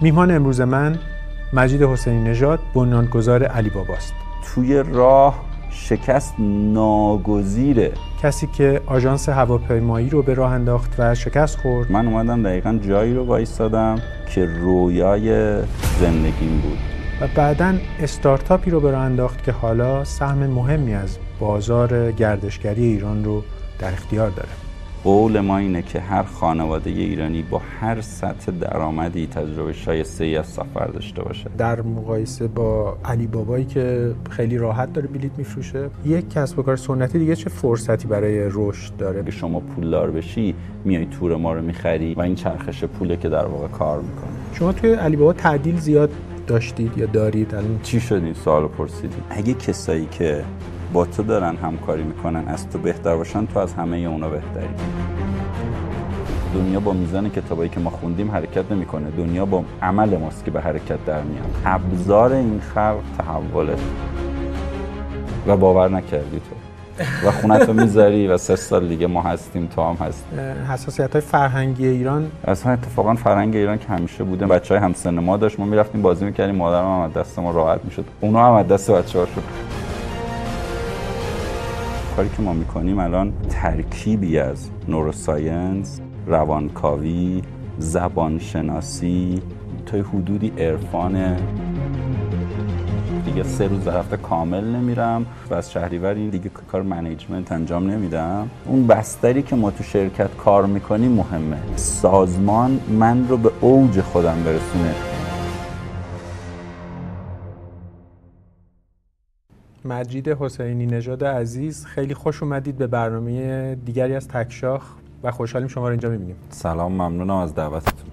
میهمان امروز من مجید حسینی نژاد بنیانگذار علی باباست توی راه شکست ناگزیره کسی که آژانس هواپیمایی رو به راه انداخت و شکست خورد. من اومدم دقیقا جایی رو وایستادم که رویای زندگیم بود. و بعدا استارتاپی رو به راه انداخت که حالا سهم مهمی از بازار گردشگری ایران رو در اختیار داره. قول ما اینه که هر خانواده ایرانی با هر سطح درآمدی تجربه شایسته ای از سفر داشته باشه. در مقایسه با علی بابایی که خیلی راحت داره بلیت میفروشه یک کسب و کار سنتی دیگه چه فرصتی برای رشد داره؟ اگه شما پولدار بشی میای تور ما رو می‌خری و این چرخش پوله که در واقع کار می‌کنه. شما توی علی بابا تعدیل زیاد داشتید یا دارید الان؟ چی شد این سوال پرسیدید. اگه کسایی که با تو دارن همکاری می‌کنن از تو بهتر باشن تو از همه اونا بهتری. دنیا با میزان کتابایی که ما خوندیم حرکت نمی‌کنه. دنیا با عمل ماست که به حرکت در میاد. ابزار این خلق تحوله. و باور نکردی تو. و خونتو می‌ذاری و سه سال دیگه ما هستیم تو هم هستیم حساسیت های فرهنگی ایران. اصلا اتفاقا فرهنگ ایران که همیشه بوده. بچه های همسن ما داشت ما می‌رفتیم بازی می‌کردیم مادرم هم از دست ما راحت می‌شد. اونا هم از دست بچه ها شد. کاری که ما می‌کنیم الان ترکیبی از نوروساینس روانکاوی زبانشناسی تا حدودی عرفان دیگه سه روز هفته کامل نمیرم و از شهریور این دیگه کار منیجمنت انجام نمیدم. اون بستری که ما تو شرکت کار می‌کنیم مهمه. سازمان من رو به اوج خودم برسونه. مجید حسینی نژاد عزیز. خیلی خوش اومدید به برنامه دیگری از تکشاخ و خوشحالیم شما رو اینجا می‌بینیم. سلام ممنونم از دعوتتون.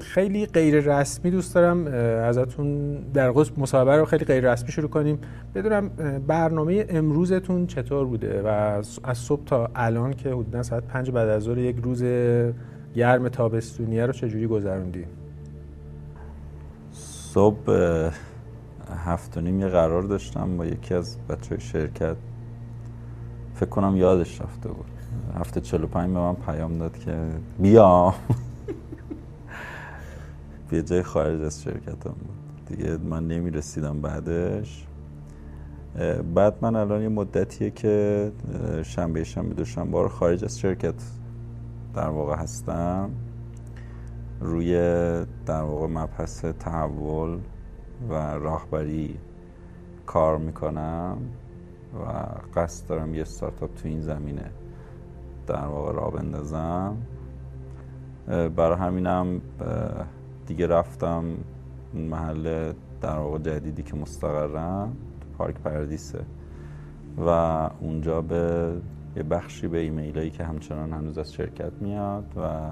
خیلی غیر رسمی دوست دارم ازتون در واقع مصاحبه رو خیلی غیر رسمی شروع کنیم. بدونم برنامه امروزتون چطور بوده و از صبح تا الان که حدودا ساعت پنج بعد از ظهر یک روز گرم تابستونیه رو چجوری گذروندی؟ صبح هفت و نیم یه قرار داشتم با یکی از بچه شرکت. فکر کنم یادش رفته بود. هفته 45 به من پیام داد که بیا بیا جای خارج از شرکتم بود. دیگه من نمی رسیدم بعدش بعد من الان یه مدتیه که شنبه شنبه دوشنبه رو خارج از شرکت در واقع هستم. روی در واقع مبحث تحول و راهبری کار می‌کنم و قصد دارم یه ستارتاپ تو این زمینه در واقع را بندازم. برای همینم دیگه رفتم محل در واقع جدیدی که مستقرم تو پارک پردیسه. و اونجا به یه بخشی به ایمیل هایی که همچنان هنوز از شرکت میاد و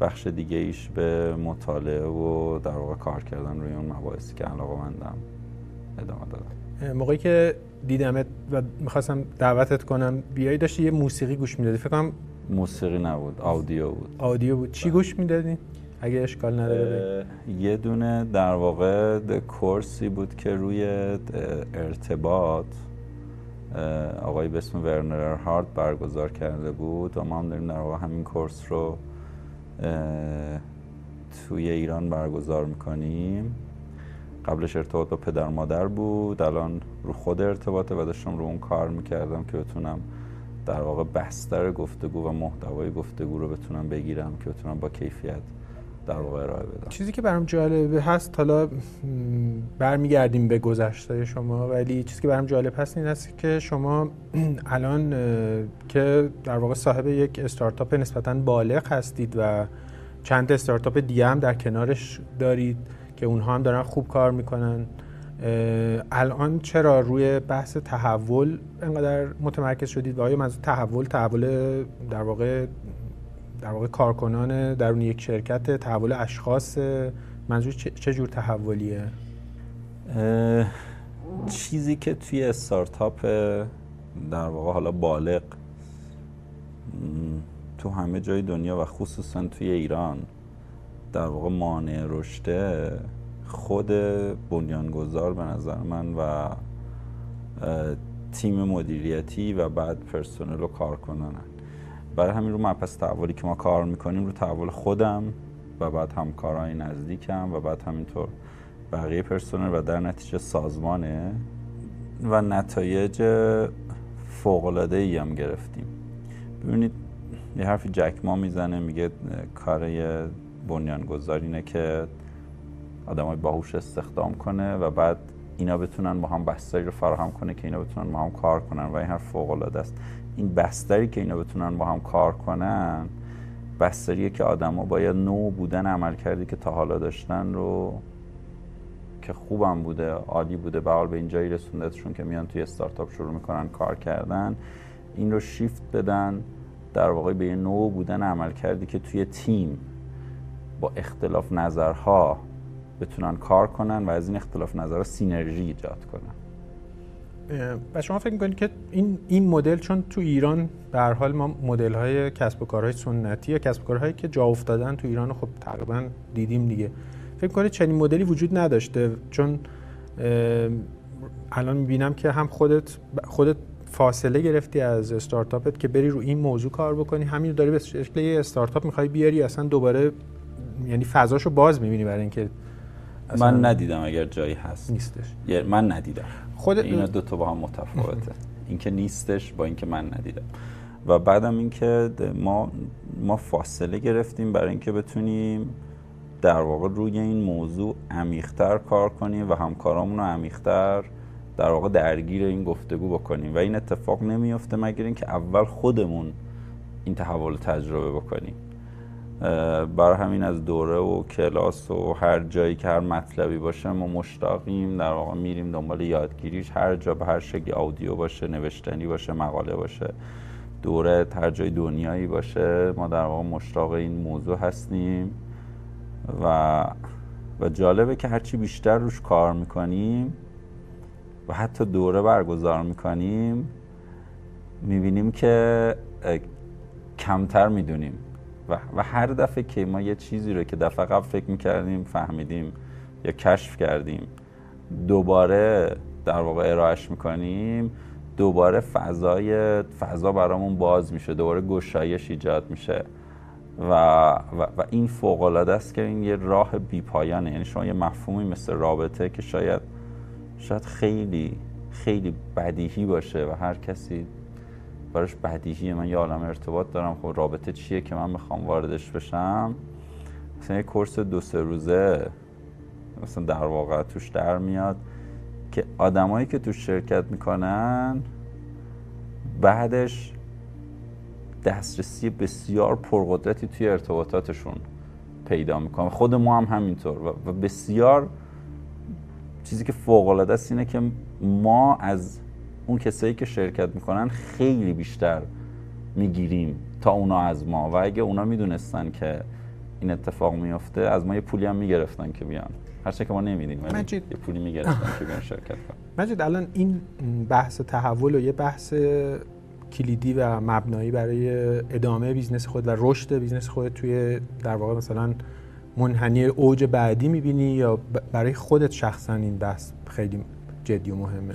بخش دیگه ایش به مطالعه و در واقع کار کردن روی اون مباحثی که علاقه مندم ادامه دادم موقعی که دیدمت و می‌خواستم دعوتت کنم بیایی داشتی یه موسیقی گوش می‌دادی؟ فکر کنم موسیقی نبود آودیو بود. آودیو بود. چی گوش می‌دادی؟ اگه اشکال نداره یه دونه در واقع کورسی بود که روی ارتباط آقای به اسم ورنر هارت برگزار کرده بود و ما هم داریم در واقع همین کورس رو توی ایران برگزار می‌کنیم. قبلش ارتباط با پدر مادر بود الان رو خود ارتباطه و داشتم رو اون کار می‌کردم که بتونم در واقع بستر گفتگو و محتوای گفتگو رو بتونم بگیرم که بتونم با کیفیت در واقع ارائه بدم. چیزی که برام جالب هست حالا برمیگردیم به گذشته شما ولی چیزی که برام جالب هست این است که شما الان که در واقع صاحب یک استارتاپ نسبتا بالغ هستید و چند استارتاپ دیگه هم در کنارش دارید که اونها هم دارن خوب کار می‌کنن الان چرا روی بحث تحول انقدر متمرکز شدید و آیا از تحول تحول در واقع در واقع کارکنان درون یک شرکت تحول اشخاص منظور چه جور تحولیه؟ چیزی که توی استارتاپ در واقع حالا بالغ تو همه جای دنیا و خصوصا توی ایران در واقع مانع رشده خود بنیانگذار به نظر من و تیم مدیریتی و بعد پرسنل و کارکنانن برای همین رو مبحث تحولی که ما کار می‌کنیم رو تحول خودم و بعد همکارای نزدیکم و بعد همینطور بقیه پرسنل و در نتیجه سازمانه و نتایج فوق ای هم گرفتیم. ببینید یه حرفی جک ما می‌زنه میگه کار بنیانگذار اینه که آدمای باهوش استخدام کنه و بعد اینا بتونن با هم بستری رو فراهم کنه که اینا بتونن با هم کار کنن و این حرف فوق العاده است. این بستری که اینا بتونن با هم کار کنن بستریه که آدما باید نوع بودن عمل کردی که تا حالا داشتن رو که خوبم بوده عالی بوده. به حال به این جایی رسوندتشون که میان توی استارتاپ شروع می‌کنن کار کردن. این رو شیفت بدن در واقع به یه نوع بودن عمل کردی که توی تیم با اختلاف نظرها بتونن کار کنن و از این اختلاف نظرها سینرژی ایجاد کنن. و شما فکر می‌کنید که این این مدل چون تو ایران به هر حال ما مدل های کسب و کارهای سنتی یا کسب و کارهایی که جا افتادن تو ایران خب تقریبا دیدیم دیگه. فکر کنید چنین مدلی وجود نداشته؟ چون الان می‌بینم که هم خودت خودت فاصله گرفتی از استارتاپت که بری رو این موضوع کار بکنی. همین داری به شکل یه استارتاپ می‌خوای بیاری اصلا دوباره یعنی فضاشو باز می‌بینی برای اینکه من ندیدم اگر جایی هست. نیستش. من ندیدم. خود اینا دو تا با هم متفاوته. اینکه نیستش با اینکه من ندیدم. و بعدم اینکه ما ما فاصله گرفتیم برای اینکه بتونیم در واقع روی این موضوع عمیقتر کار کنیم و همکارامون رو عمیقتر در واقع درگیر این گفتگو بکنیم. و این اتفاق نمیفته مگر اینکه اول خودمون این تحول تجربه بکنیم. بر همین از دوره و کلاس و هر جایی که هر مطلبی باشه ما مشتاقیم. در واقع میریم دنبال یادگیریش. هر جا به هر شکلی آودیو باشه نوشتنی باشه مقاله باشه. دوره هر جای دنیایی باشه. ما در واقع مشتاق این موضوع هستیم. و و جالبه که هرچی بیشتر روش کار می‌کنیم و حتی دوره برگزار می‌کنیم می‌بینیم که کمتر می‌دونیم. و, و هر دفعه که ما یه چیزی رو که دفعه قبل فکر می‌کردیم فهمیدیم یا کشف کردیم دوباره در واقع ارائهش می‌کنیم دوباره فضای فضا برامون باز میشه دوباره گشایش ایجاد میشه. و, و, و این فوق العاده است که این یه راه بی پایانه یعنی شما یه مفهومی مثل رابطه که شاید شاید خیلی خیلی بدیهی باشه و هر کسی براش بدیهیه. من یه عالم ارتباط دارم. خب رابطه چیه که من می‌خوام واردش بشم؟ مثلا یه کورس دو سه روزه مثلا در واقع توش در میاد که آدمایی که توش شرکت می‌کنن بعدش دسترسی بسیار پرقدرتی توی ارتباطاتشون پیدا می‌کنن. خود ما هم همینطور. و بسیار چیزی که فوق العاده است اینه که ما از اون کسایی که شرکت می‌کنن خیلی بیشتر می‌گیریم تا اونا از ما. و اگه اونا می‌دونستن که این اتفاق میفته از ما یه پولی هم می‌گرفتن که بیان. هرچه که ما نمیدیم مجید. یه پولی می‌گرفتن که بیان شرکت کنن. مجید الان این بحث تحول و یه بحث کلیدی و مبنایی برای ادامه business خود و رشد business خود توی در واقع مثلا منحنی اوج بعدی می‌بینی یا برای خودت شخصا این بحث خیلی جدی و مهمه.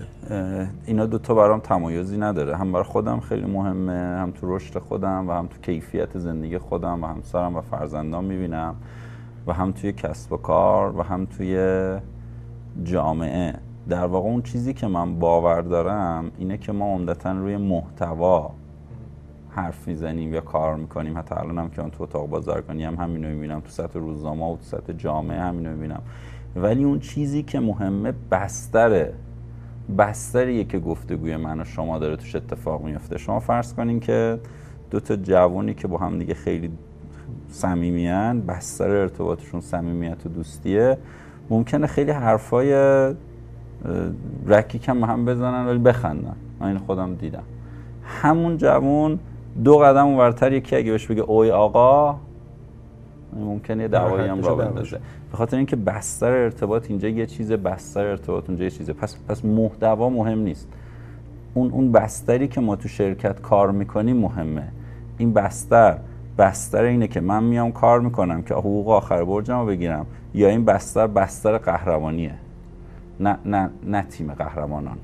اینا دوتا برام تمایزی نداره. هم برای خودم خیلی مهمه هم تو رشد خودم و هم تو کیفیت زندگی خودم و همسرم و فرزندان می‌بینم و هم توی کسب و کار و هم توی جامعه. در واقع اون چیزی که من باور دارم اینه که ما عمدتا روی محتوا حرف می‌زنیم یا کار می‌کنیم. حتی الان هم که من تو اتاق بازرگانی هم همینو می‌بینم. تو سطح روزنامه و تو سطح جامعه همینو می‌بینم. ولی اون چیزی که مهمه بستره. بستریه که گفتگوی من و شما داره توش اتفاق میفته. شما فرض کنین که دو تا جوانی که با هم دیگه خیلی صمیمیان بستر ارتباطشون صمیمیت و دوستیه. ممکنه خیلی حرفای رکی کم هم بزنن ولی بخندن. من این خودم دیدم. همون جوون دو قدم اونورتر یکی اگه بهش بگه اوی آقا ممکنه دعوایی هم را بندازه به خاطر اینکه بستر ارتباط اینجا یه چیز بستر ارتباط اونجا یه چیزه پس پس محتوا مهم نیست. اون اون بستری که ما تو شرکت کار می‌کنیم مهمه. این بستر بستر اینه که من میام کار می‌کنم که حقوق آخر برجم رو بگیرم. یا این بستر بستر قهرمانیه. نه نه نه تیم قهرمانان.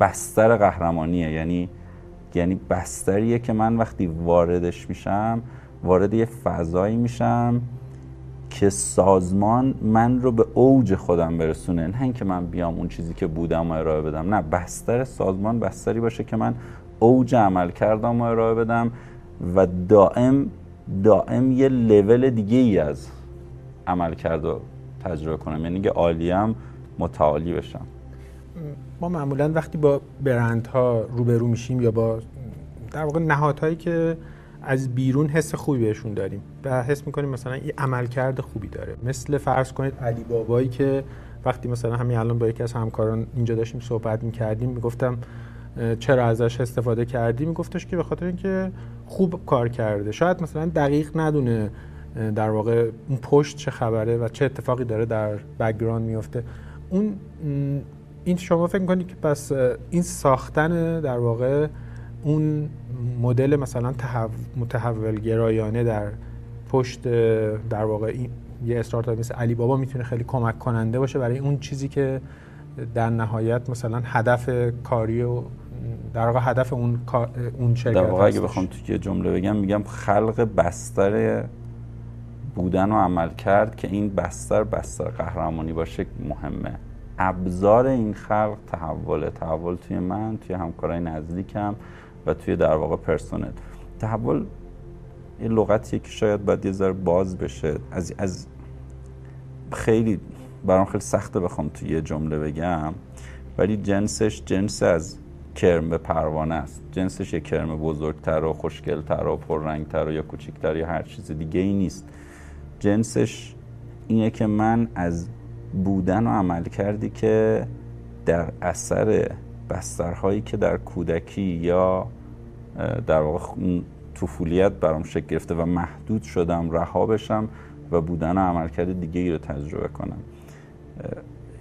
بستر قهرمانیه. یعنی یعنی بستریه که من وقتی واردش میشم وارد یه فضایی میشم که سازمان من رو به اوج خودم برسونه. نه اینکه من بیام اون چیزی که بودم و ارائه بدم. نه بستر سازمان بستری باشه که من اوج عمل کردم و ارائه بدم و دائم دائم یه لول دیگه ای از عمل کرد و تجربه کنم. یعنی که عالیم متعالی بشم. ما معمولا وقتی با برندها روبرو میشیم یا با در واقع نهادهایی که از بیرون حس خوبی بهشون داریم و حس می‌کنیم مثلا این عملکرد خوبی داره. مثل فرض کنید علی بابایی که وقتی مثلا همین الان با یکی از همکاران اینجا داشتیم صحبت می‌کردیم می‌گفتم چرا ازش استفاده کردی؟ میگفتش که به خاطر اینکه خوب کار کرده. شاید مثلا دقیق ندونه در واقع اون پشت چه خبره و چه اتفاقی داره در background میفته اون این شما فکر کنید که پس این ساختن در واقع اون مدل مثلا متحول گرایانه در پشت در واقع این یه استارتاپ مثل علی بابا می‌تونه خیلی کمک کننده باشه برای اون چیزی که در نهایت مثلا هدف کاری و در واقع هدف اون اون شرکت در واقع اگه بخوام تو یه جمله بگم میگم خلق بستر بودن و عمل کرد که این بستر بستر قهرمانی باشه مهمه. ابزار این خلق تحول تحول توی من توی همکارای نزدیکم. و توی در واقع پرسنل تحول یه لغتیه که شاید باید یه ذره باز بشه. از از خیلی برام خیلی سخته بخوام توی یه جمله بگم ولی جنسش جنس از کرم به پروانه است. جنسش یه کرم بزرگتر و خوشگلتر و پررنگتر و یا کوچیکتر یا هر چیز دیگه ای نیست. جنسش اینه که من از بودن و عمل کردی که در اثر بسترهایی که در کودکی یا در واقع طفولیت برام شکل گرفته و محدود شدم رها بشم و بودن عملکرد دیگه ای رو تجربه کنم.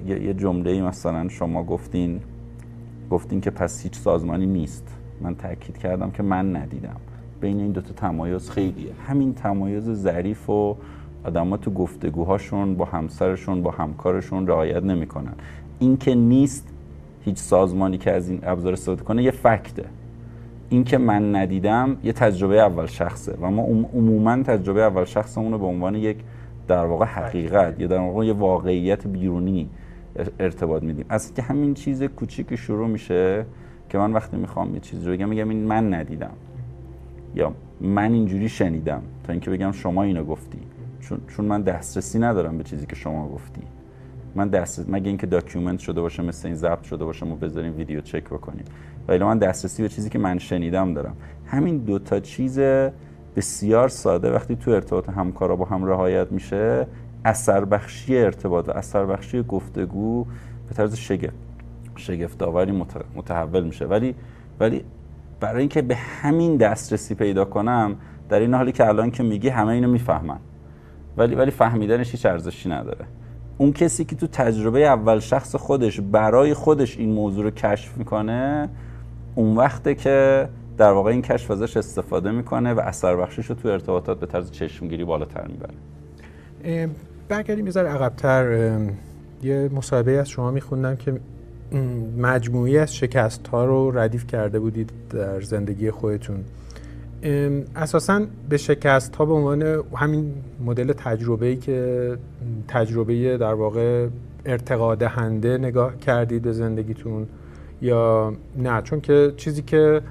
یه جمله مثلا شما گفتین گفتین که پس هیچ سازمانی نیست. من تاکید کردم که من ندیدم. بین این دوتا تمایز خیلیه. همین تمایز ظریف و آدما تو گفتگوهاشون با همسرشون با همکارشون رعایت نمی‌کنن. این که نیست هیچ سازمانی که از این ابزار استفاده کنه یه فکته این که من ندیدم یه تجربه اول شخصه و ما عموما تجربه اول شخصمون رو به عنوان یک در واقع حقیقت یا در واقع یه واقعیت بیرونی ارتباط میدیم. از که همین چیز کوچیک شروع میشه که من وقتی می‌خوام یه چیزی رو بگم میگم این من ندیدم یا من اینجوری شنیدم تا اینکه بگم شما اینو گفتی. چون, چون من دسترسی ندارم به چیزی که شما گفتی. من دست مگه اینکه document شده باشه مثل این ضبط شده باشه ما بذاریم ویدیو چک بکنیم. ولی من دسترسی به چیزی که من شنیدم دارم. همین دو تا چیز بسیار ساده وقتی تو ارتباط همکارا با هم رعایت میشه اثر بخشی ارتباط و اثر بخشی گفتگو به طرز شگفت شگفت آوری متحول میشه. ولی ولی برای اینکه به همین دسترسی پیدا کنم در این حالی که الان که میگی همه اینو می‌فهمن. ولی ولی فهمیدنش هیچ ارزشی نداره. اون کسی که تو تجربه اول شخص خودش برای خودش این موضوع رو کشف می‌کنه اون وقته که در واقع این کشف ازش استفاده می‌کنه و اثر بخشش رو تو ارتباطات به طرز چشمگیری بالاتر می‌بره. برگردیم یه عقبتر. یه مصاحبه از شما میخوندم که مجموعی از شکست ها رو ردیف کرده بودید در زندگی خودتون. اساسا به شکست ها به عنوان همین مدل تجربه ای که تجربه در واقع ارتقا دهنده نگاه کردید به زندگیتون یا نه؟ چون که چیزی که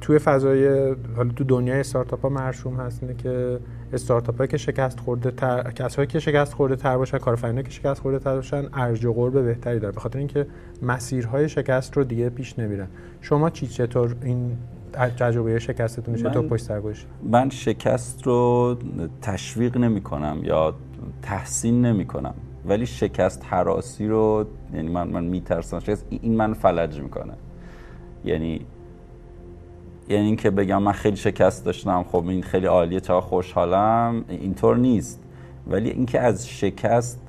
توی فضای حالا تو دنیای استارتاپ ها مرشوم هست اینه که استارتاپ که شکست خورده تر کسایی که شکست خورده تر باشن کارآفرینایی که شکست خورده تر باشن ارج و قرب بهتری داره به خاطر اینکه مسیرهای شکست رو دیگه پیش نمیرن. شما چی چطور این تجربه شکستتون چطور پشت سر من شکست رو تشویق نمی کنم یا تحسین نمی کنم ولی شکست حراسی رو یعنی من من میترسم شکست این من فلج می‌کنه. یعنی یعنی اینکه بگم من خیلی شکست داشتم خب این خیلی عالیه چقدر خوشحالم اینطور نیست. ولی اینکه از شکست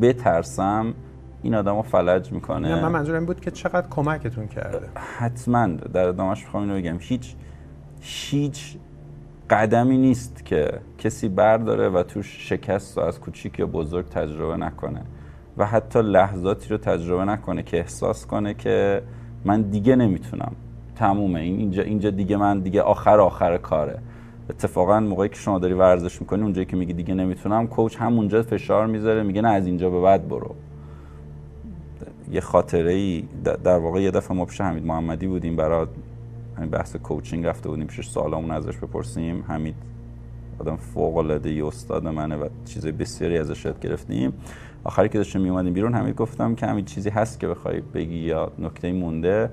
بترسم این آدمو فلج می‌کنه. من منظورم بود که چقدر کمکتون کرده. حتما. در ادامهش می‌خوام اینو بگم. هیچ هیچ قدمی نیست که کسی برداره و توش شکست رو از کوچیک یا بزرگ تجربه نکنه و حتی لحظاتی رو تجربه نکنه که احساس کنه که من دیگه نمی‌تونم. تمومه. این اینجا اینجا دیگه من دیگه آخر آخر کاره. اتفاقا موقعی که شما داری ورزش می‌کنی اونجایی که میگی دیگه نمی‌تونم کوچ همونجا فشار می‌ذاره میگه نه از اینجا به بعد برو. یه خاطره ای در واقع یه دفعه ما پیش حمید محمدی بودیم برای همین بحث کوچینگ رفته بودیم پیش سوالامون ازش بپرسیم. حمید آدم فوق العاده ای استاد منه و چیزای بسیاری ازش یاد گرفتیم. آخری که داشتیم میومدیم بیرون همین گفتم که همین چیزی هست که بخوای بگی یا نکته مونده.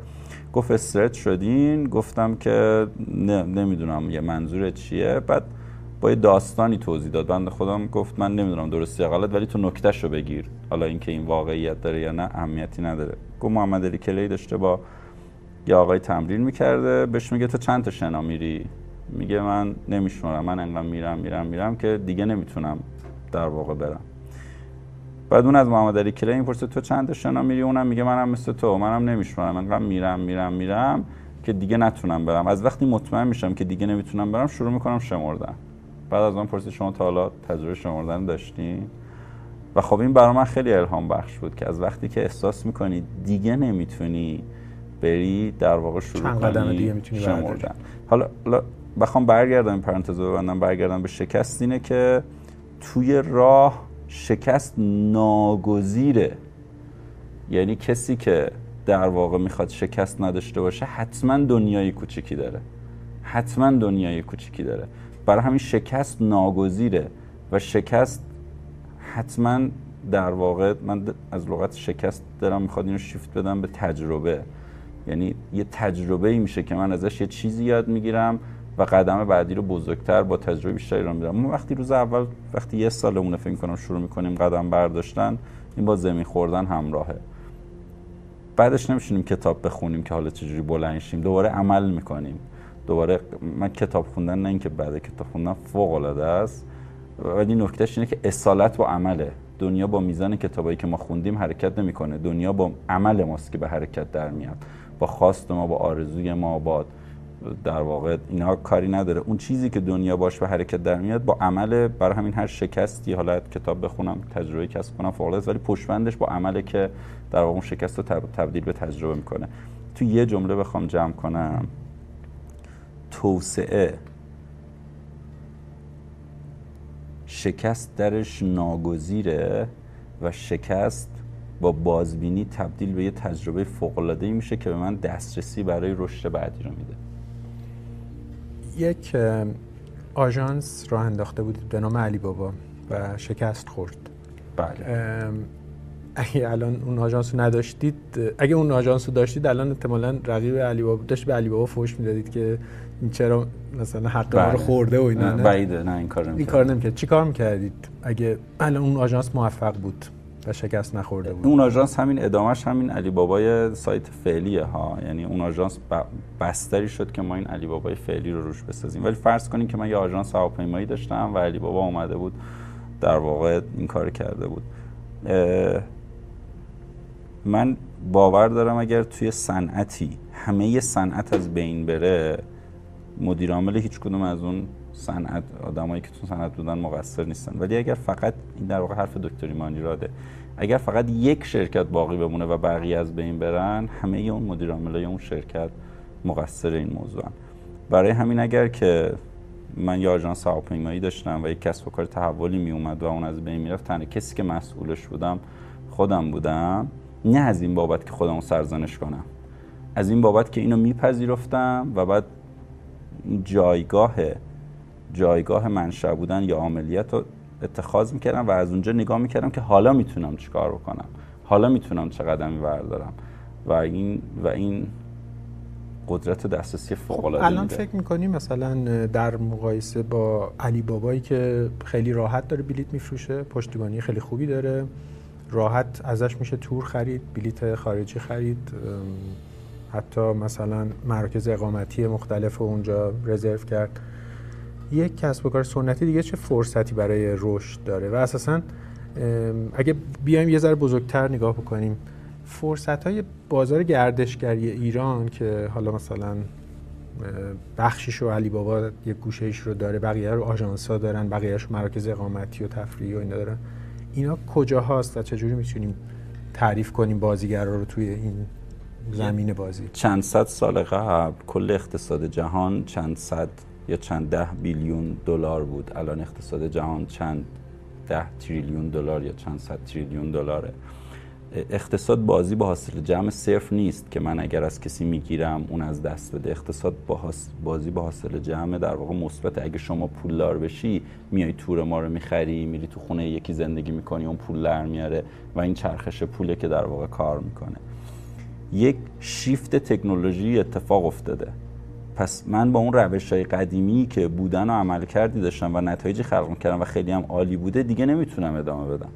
گفت استرت شدین گفتم که نه نمی‌دونم یه منظور چیه. بعد با یه داستانی توضیح داد. بنده خودم گفت من نمی‌دونم درستی یا غلط ولی تو نکتهشو بگیر. حالا اینکه این واقعیت داره یا نه اهمیتی نداره. گفت محمد علی کلی داشته با یه آقای تمرین می‌کرده. بهش میگه تو چند تا شنا میری؟ میگه من نمیشمارم. من انقدر میرم میرم میرم که دیگه نمی‌تونم در واقع برم. بعد اون از محمد علی کلی می‌پرسه تو چند تا شنا میری؟ اونم میگه منم مثل تو. منم نمیشمارم. انقدر میرم میرم میرم که دیگه نتونم برم. از وقتی مطمئن میشم که دیگه نمی‌تونم برم شروع می‌کنم شمردن. بعد از اون پرسید شما تا حالا تجربه شمردن داشتین؟ و خب این برای من خیلی الهام بخش بود که از وقتی که احساس می‌کنی دیگه نمی‌تونی بری در واقع شروع کنی دیگه می‌تونی شمردن. حالا, حالا بخوام برگردم این پرانتز ببندم برگردم به شکست اینه که توی راه شکست ناگزیره. یعنی کسی که در واقع می‌خواد شکست نداشته باشه حتما دنیای کوچیکی داره. حتما دنیای کوچیکی داره. برای همین شکست ناگزیره و شکست حتما در واقع من از لغت شکست دارم می‌خواد اینو شیفت بدم به تجربه. یعنی یه تجربه ای میشه که من ازش یه چیزی یاد می‌گیرم و قدم بعدی رو بزرگتر با تجربه بیشتری رو میدم ما وقتی روز اول وقتی یه سالمونه فکر کنم شروع می‌کنیم قدم برداشتن این با زمین خوردن همراهه. بعدش نمیشونیم کتاب بخونیم که حالا چجوری بلند دوباره عمل می‌کنیم. دوباره من کتاب خوندن نه اینکه بعد کتاب خوندن فوق العاده است. ولی نکتهش اینه که اصالت با عمله. دنیا با میزان کتابایی که ما خوندیم حرکت نمی‌کنه. دنیا با عمل ماست که به حرکت در میاد. با خواست ما با آرزوی ما با در واقع اینها کاری نداره. اون چیزی که دنیا باش به حرکت در میاد با عمل برای همین هر شکستی. حالا کتاب بخونم تجربه کسب کنم فوق ولی پشتبندش با عمله که در واقع اون شکست رو تبدیل به تجربه می‌کنه. تو یه جمله بخوام جمع کنم. توسعه. شکست درش ناگزیره و شکست با بازبینی تبدیل به یه تجربه فوق‌العاده‌ای میشه که به من دسترسی برای رشد بعدی رو میده. یک آژانس راه انداخته بودید به نام علی بابا و شکست خورد. بله. اگه الان اون آژانس رو نداشتید اگه اون آژانس رو داشتید الان احتمالاً رقیب علی بابا داشت به علی بابا فوش می‌دادید که این چرا مثلا حق بله. رو خورده و اینا نه بعیده نه این کار نمی‌کرد این کار نمی‌کرد چی کار می‌کردید؟ اگه الان اون آژانس موفق بود و شکست نخورده بود. اون آژانس همین ادامش همین علی بابای سایت فعلیه ها. یعنی اون آژانس بستری شد که ما این علی بابای فعلی رو روش بسازیم. ولی فرض کنیم که من یه آژانس هواپیمایی داشتم و علی بابا اومده بود در واقع این کار کرده بود. من باور دارم اگر توی صنعتی همه صنعت از بین بره مدیر عامل هیچ کدوم از اون صنعت آدمایی که تو صنعت بودن مقصر نیستن. ولی اگر فقط این در واقع حرف دکتر ایمانی راده اگر فقط یک شرکت باقی بمونه و بقیه از بین برن همه اون مدیر عاملای اون شرکت مقصر این موضوع برای همین اگر که من یا آژانس هواپیمایی داشتم و یک کسب و کار تحولی می اومد و اون از بین می‌رفت تنها کسی که مسئولش بودم خودم بودم نه از این بابت که خودم سرزنش کنم. از این بابت که اینو میپذیرفتم و بعد جایگاه جایگاه منشأ بودن یا عملیات رو اتخاذ می‌کردم و از اونجا نگاه می‌کردم که حالا می‌تونم چیکار بکنم حالا می‌تونم چه قدمی بردارم و این و این قدرت دسترسی فوق العاده خب الان فکر می‌کنی مثلا در مقایسه با علی بابایی که خیلی راحت داره بلیت میفروشه پشتیبانی خیلی خوبی داره راحت ازش میشه تور خرید بلیت خارجی خرید حتی مثلا مراکز اقامتی مختلف اونجا رزرو کرد. یک کسب و کار سنتی دیگه چه فرصتی برای رشد داره؟ و اساسا اگه بیایم یه ذره بزرگتر نگاه بکنیم فرصت های بازار گردشگری ایران که حالا مثلا بخشیش رو علی بابا یک گوشه رو داره بقیه رو آژانس ها دارن بقیهش مراکز اقامتی و تفریحی و اینا دارن. اینا کجا هاست و چجوری می‌تونیم تعریف کنیم بازیگرا رو توی این زمین بازی. چند صد سال قبل کل اقتصاد جهان چند صد یا چند ده بیلیون دلار بود. الان اقتصاد جهان چند ده تریلیون دلار یا چند صد تریلیون دلاره. اقتصاد بازی با حاصل جمع صرف نیست که من اگر از کسی می‌گیرم اون از دست بده. اقتصاد با بازی با حاصل جمع در واقع مثبت. اگه شما پولدار بشی میای تور ما رو می‌خری میری تو خونه یکی زندگی می‌کنی اون پول در میاره و این چرخش پوله که در واقع کار می‌کنه. یک شیفت تکنولوژی اتفاق افتاده. پس من با اون روش های قدیمی که بودن و عمل کردی داشتم و نتایجی خلق کردم و خیلی هم عالی بوده دیگه نمی‌تونم ادامه بدم.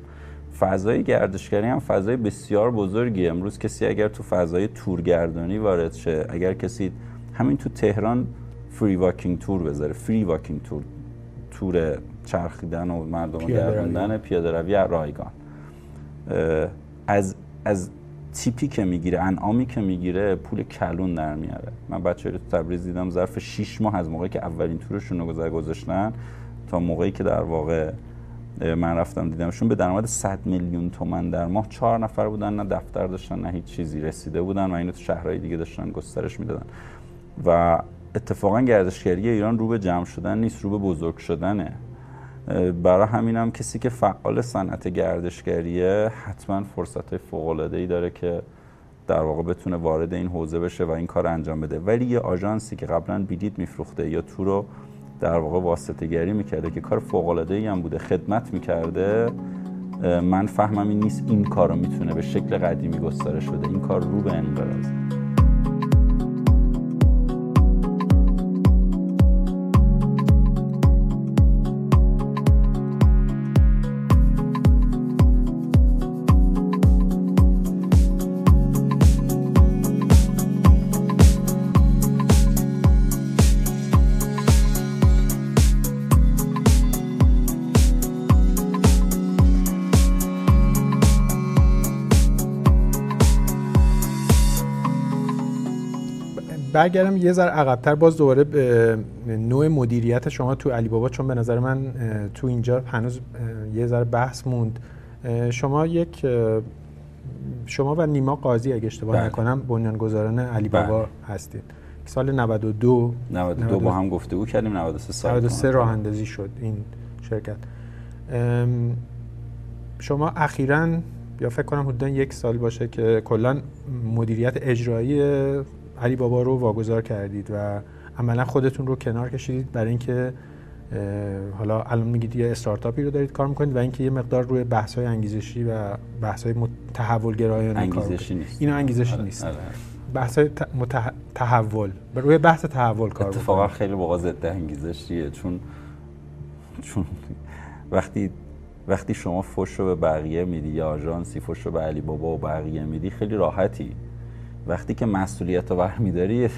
فضای گردشگری هم فضای بسیار بزرگی. امروز کسی اگر تو فضای تورگردانی وارد شه اگر کسی همین تو تهران فری واکینگ تور بذاره فری واکینگ تور تور چرخیدن و مردم گردوندن پیاده روی رایگان. از از تیپی که می‌گیره انعامی که می‌گیره پول کلون در میاره. من بچه رو تبریز دیدم ظرف 6 ماه از موقعی که اولین تورشون رو گذاشتن تا موقعی که در واقع من رفتم دیدمشون به درآمد 100 میلیون تومن در ماه. چهار نفر بودن نه دفتر داشتن نه هیچ چیزی. رسیده بودن و اینو تو شهرهای دیگه داشتن گسترش می‌دادن. و اتفاقا گردشگری ایران رو به جمع شدن نیست رو به بزرگ شدنه. برای همینم کسی که فعال صنعت گردشگریه حتما فرصت فوق العاده ای داره که در واقع بتونه وارد این حوزه بشه و این کار انجام بده. ولی یه آژانسی که قبلا بیدید میفروخته یا تو رو در واقع واسطه گری می‌کرده که کار فوق العاده هم بوده خدمت می‌کرده من فهمم این نیست این کار رو می‌تونه به شکل قدیمی گسترش بده. این کار رو به انقراض. برگردم یه ذره عقبتر. باز دوباره به نوع مدیریت شما تو علی بابا چون به نظر من تو اینجا هنوز یه ذره بحث موند. شما یک شما و نیما قاضی اگه اشتباه بله. نکنم بنیانگذاران علی بابا بله. هستید. سال 92 92 با هم گفتگو کردیم 93 سال 93 راه اندازی شد این شرکت. شما اخیرا یا فکر کنم حدودا یک سال باشه که کلا مدیریت اجرایی علی بابا رو واگذار کردید و عملا خودتون رو کنار کشیدید برای اینکه حالا الان میگید یه استارتاپی رو دارید کار می‌کنید و اینکه یه مقدار روی بحث های انگیزشی و بحث های تحول گرایانه انگیزشی نیست. اینا انگیزشی آره، نیست. آره. بحث های تحول. روی بحث تحول کار اتفاقا خیلی موقع ضد انگیزشیه چون چون وقتی وقتی شما فوش رو به بقیه میدی یا آژانسی فوش رو به علی بابا و بقیه میدی خیلی راحتی. وقتی که مسئولیت رو برمیداری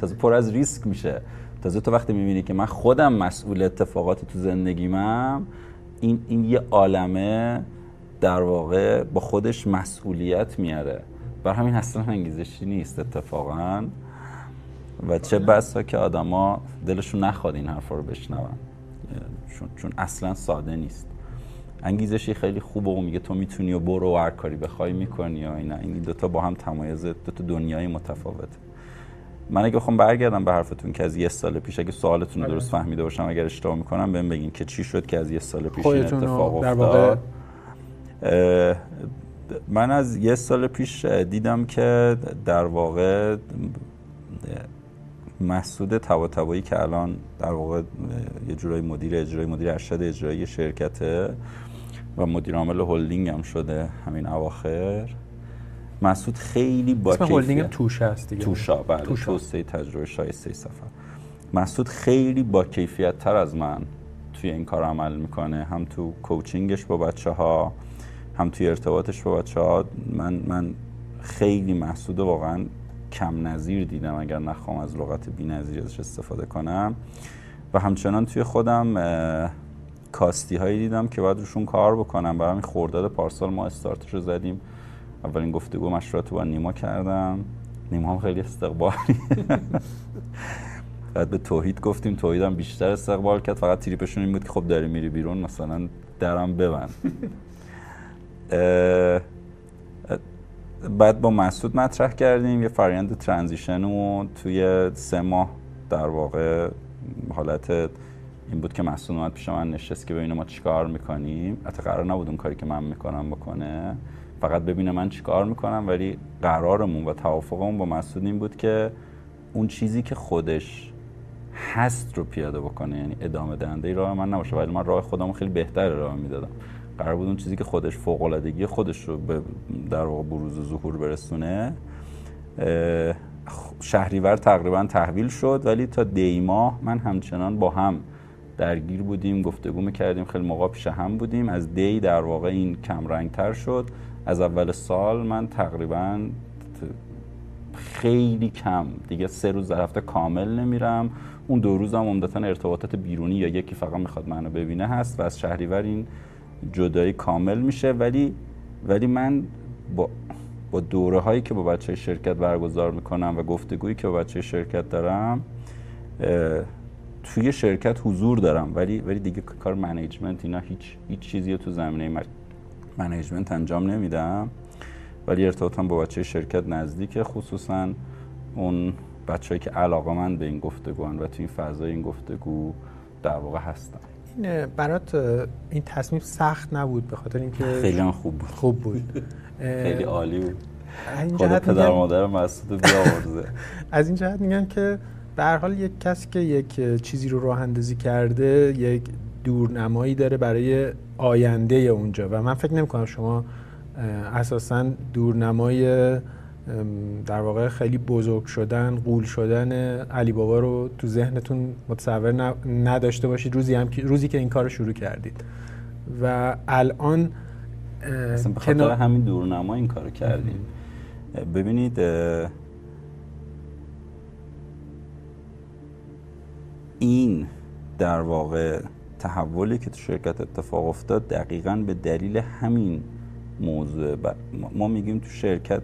تازه پر از ریسک میشه. تازه تو وقتی می‌بینی که من خودم مسئول اتفاقاتی تو زندگیمم این, این یه عالمه در واقع با خودش مسئولیت میاره. بر همین اصلا انگیزشی نیست اتفاقا. و چه بسا که آدما دلشون نخواد این حرفا رو بشنون. چون, چون اصلا ساده نیست. انگیزشی خیلی خوبه و میگه تو می‌تونی و برو و هر کاری بخوای می‌کنی و اینا. این دوتا با هم تمایز دوتا دنیای متفاوته. من اگه بخوام برگردم به حرفتون که از یه سال پیش اگه سوالتون رو آره. درست فهمیده باشم اگر اشتباه می‌کنم بهم بگین که چی شد که از یه سال پیش این اتفاق افتاد. من از یه سال پیش دیدم که در واقع مسعود تبایی که الان در واقع یه جورای مدیر اجرایی مدیر ارشد اجرایی شرکته و مدیر عامل هلدینگ هم شده همین اواخر. مسعود خیلی با اسم هلدینگ توشه هست دیگه. توشا بله توسعه تجربه شایسته سفر. مسعود خیلی با کیفیت تر از من توی این کار عمل می‌کنه. هم تو کوچینگش با بچه ها هم توی ارتباطش با بچه ها من من خیلی محسود واقعا کم نظیر دیدم اگر نخوام از لغت بی نظیر ازش استفاده کنم. و همچنان توی خودم کاستی هایی دیدم که باید روشون کار بکنم برای همین خورداد پارسال ما استارتش رو زدیم. اولین گفتگو مشورت با نیما کردم. نیما هم خیلی استقبالی. بعد به توحید گفتیم. توحید هم بیشتر استقبال کرد. فقط تریپشون این بود که خب داری میری بیرون مثلا درم ببند. بعد با مسعود مطرح کردیم. یه فرایند ترانزیشن رو توی سه ماه در واقع حالت این بود که مسئول اومد پیش من نشست که ببینه ما چیکار می‌کنیم. حتی قرار نبود اون کاری که من می‌کنم بکنه. فقط ببینه من چیکار می‌کنم ولی قرارمون و توافقمون با مسعود این بود که اون چیزی که خودش هست رو پیاده بکنه یعنی ادامه دهنده راه من نباشه. ولی من راه خودم خیلی بهتر راه می‌دادم. قرار بود اون چیزی که خودش فوق العادگی خودش رو به در واقع بروز و ظهور برسونه. شهریور تقریبا تحویل شد ولی تا دی ماه من همچنان با هم درگیر بودیم گفتگو می‌کردیم خیلی موقع پیش هم بودیم. از دی در واقع این کم رنگ تر شد. از اول سال من تقریبا خیلی کم دیگه سه روز در هفته کامل نمیرم. اون دو روز هم عمدتا ارتباطات بیرونی یا یکی فقط می‌خواد منو ببینه هست و از شهریور این جدایی کامل میشه. ولی ولی من با با دوره هایی که با بچه شرکت برگزار می‌کنم و گفتگویی که با بچه شرکت دارم توی شرکت حضور دارم ولی ولی دیگه کار منیجمنت اینا هیچ هیچ چیزی تو زمینه منیجمنت انجام نمیدم. ولی ارتباطم با بچه شرکت نزدیکه خصوصا اون بچه‌ای که علاقه من به این گفتگو و تو این فضای این گفتگو در واقع هستن این برات این تصمیم سخت نبود به خاطر اینکه خیلی خوب بود. خوب بود. خیلی عالی بود. خود پدر مادر مسعود بیاورزه از این جهت میگن که به حال یک کسی که یک چیزی رو راه اندازی کرده یک دورنمایی داره برای آینده اونجا. و من فکر نمی کنم شما اساسا دورنمای در واقع خیلی بزرگ شدن قول شدن علی بابا رو تو ذهنتون متصور نداشته باشید. روزی هم روزی که این کار رو شروع کردید. و الان اصلا به خاطر همین دورنما این کار کردیم. ببینید این در واقع تحولی که تو شرکت اتفاق افتاد دقیقا به دلیل همین موضوع. ما میگیم تو شرکت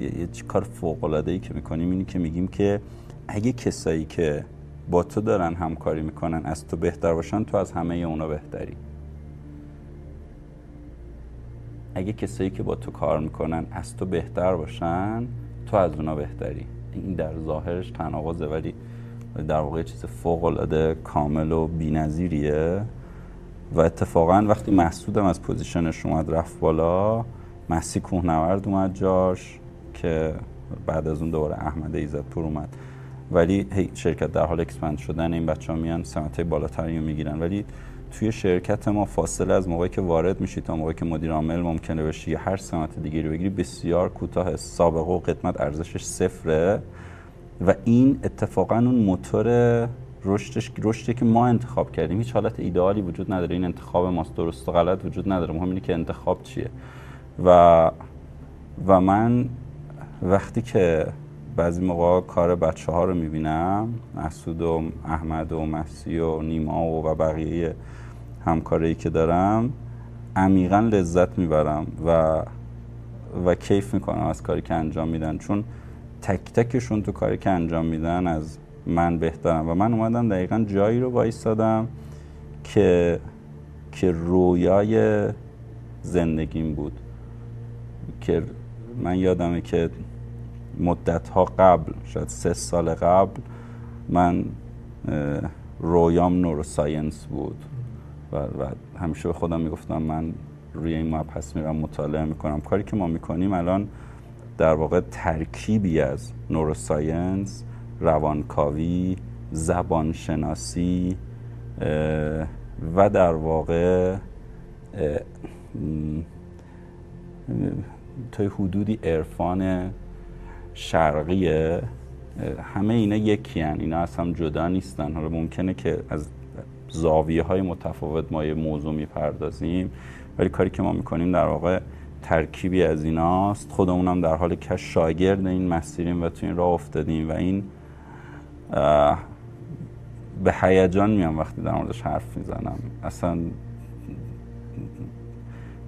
یه کار فوق العاده ای که می‌کنیم اینی که میگیم که اگه کسایی که با تو دارن همکاری می‌کنن از تو بهتر باشن تو از همه اونا بهتری. اگه کسایی که با تو کار می‌کنن از تو بهتر باشن تو از اونا بهتری. این در ظاهرش تناقضه ولی در واقع چیز فوق العاده کامل و بی‌نظیریه و اتفاقا وقتی محسودم از position ش اومد رفت بالا مسی کوهنورد اومد جاش که بعد از اون دوباره احمد ایزدپور اومد. ولی شرکت در حال expand شدن این بچه ها میان سمت بالاتری رو می‌گیرن. ولی توی شرکت ما فاصله از موقعی که وارد میشی تا موقعی که مدیر عامل ممکنه بشی هر سمت دیگه رو بگیری بسیار کوتاه سابقه و قدمت ارزشش صفره. و این اتفاقا اون موتور رشدش رشدی که ما انتخاب کردیم هیچ حالت ایدئالی وجود نداره. این انتخاب ماست درست و غلط وجود نداره. مهم اینه که انتخاب چیه. و و من وقتی که بعضی موقع کار بچه ها رو می‌بینم محسود و احمد و مسی و نیما و, و بقیه همکاری که دارم عمیقا لذت می‌برم و و کیف می‌کنم از کاری که انجام میدن. چون تک تکشون تو کاری که انجام میدن از من بهترم و من اومدم دقیقا جایی رو وایستادم که که رویای زندگیم بود. که من یادمه که مدت ها قبل شاید سه سال قبل من رویام نوروساینس بود. و, و همیشه به خودم می‌گفتم من روی این مبحث میرم مطالعه می‌کنم. کاری که ما می‌کنیم الان در واقع ترکیبی از نوروساینس روانکاوی زبانشناسی و در واقع تا حدودی عرفان شرقیه همه اینا یکی هن. اینا از هم جدا نیستن حالا ممکنه که از زاویه های متفاوت ما یه موضوع می‌پردازیم ولی کاری که ما می‌کنیم در واقع ترکیبی از ایناست. خودمون هم در حال که شاگرد این مسیریم و تو این راه افتادیم و این به هیجان میام وقتی در موردش حرف می‌زنم. اصلا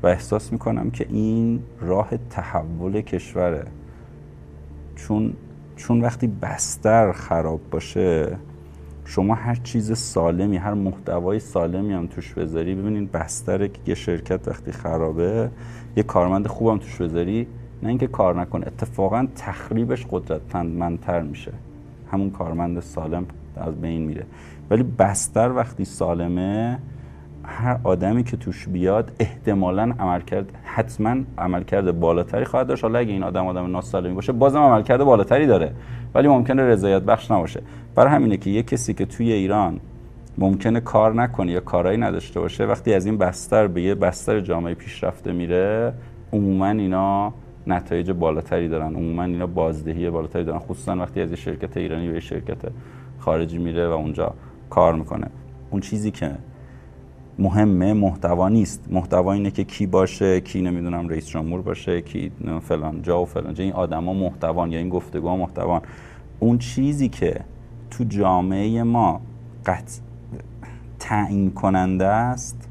و احساس می‌کنم که این راه تحول کشوره. چون چون وقتی بستر خراب باشه شما هر چیز سالمی هر محتوای سالمی هم توش بذاری ببینید بستر یه شرکت وقتی خرابه یه کارمند خوبم توش بذاری نه اینکه کار نکنه اتفاقا تخریبش قدرتمندتر میشه. همون کارمند سالم از بین میره. ولی بستر وقتی سالمه هر آدمی که توش بیاد احتمالا عملکرد حتما عملکرد بالاتری خواهد داشت. حالا اگه این آدم آدم ناسالمی باشه بازم عملکرد بالاتری داره. ولی ممکنه رضایت بخش نباشه. برای همینه که یه کسی که توی ایران ممکنه کار نکنه یا کارایی نداشته باشه وقتی از این بستر به یه بستر جامعه پیشرفته میره عموما اینا نتایج بالاتری دارن. عموما اینا بازدهی بالاتری دارن. خصوصا وقتی از یه شرکت ایرانی به یه شرکت خارجی میره و اونجا کار می‌کنه. اون چیزی که مهمه محتوا نیست. محتوا اینه که کی باشه کی نمی‌دونم رئیس جمهور باشه کی فلان جا و فلان جا. این آدما محتوان یا این گفتگوها محتوان. اون چیزی که تو جامعه ما قطع تعیین کننده است.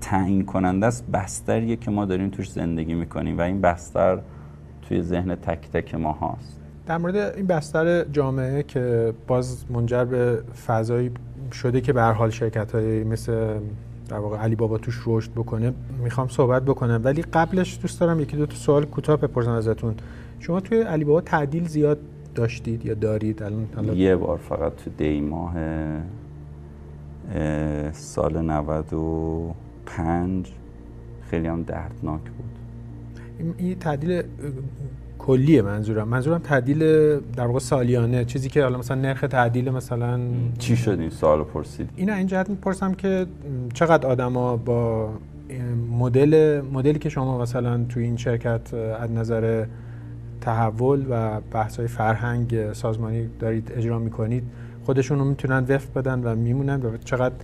تعیین کننده است. بستریه که ما داریم توش زندگی می‌کنیم و این بستر توی ذهن تک تک ما هاست. در مورد این بستر جامعه که باز منجر به فضایی شده که به حال شرکت های مثل در واقع علی بابا توش رشد بکنه می‌خوام صحبت بکنم. ولی قبلش دوست دارم یکی دو تا سوال کوتاه بپرسم ازتون. شما توی علی بابا تعدیل زیاد داشتید یا دارید؟ الان یه بار فقط تو دی ماه سال 95 خیلی هم دردناک بود. این تعدیل کلیه منظورم. منظورم تعدیل در واقع سالیانه چیزی که حالا مثلا نرخ تعدیل مثلا چی شد این سوال پرسید اینا این جهت می‌پرسم که چقدر آدما با مدل مدلی که شما مثلا توی این شرکت از نظر تحول و بحث های فرهنگ سازمانی دارید اجرا می‌کنید خودشون رو می‌تونن وفق بدن و میمونن و چقدر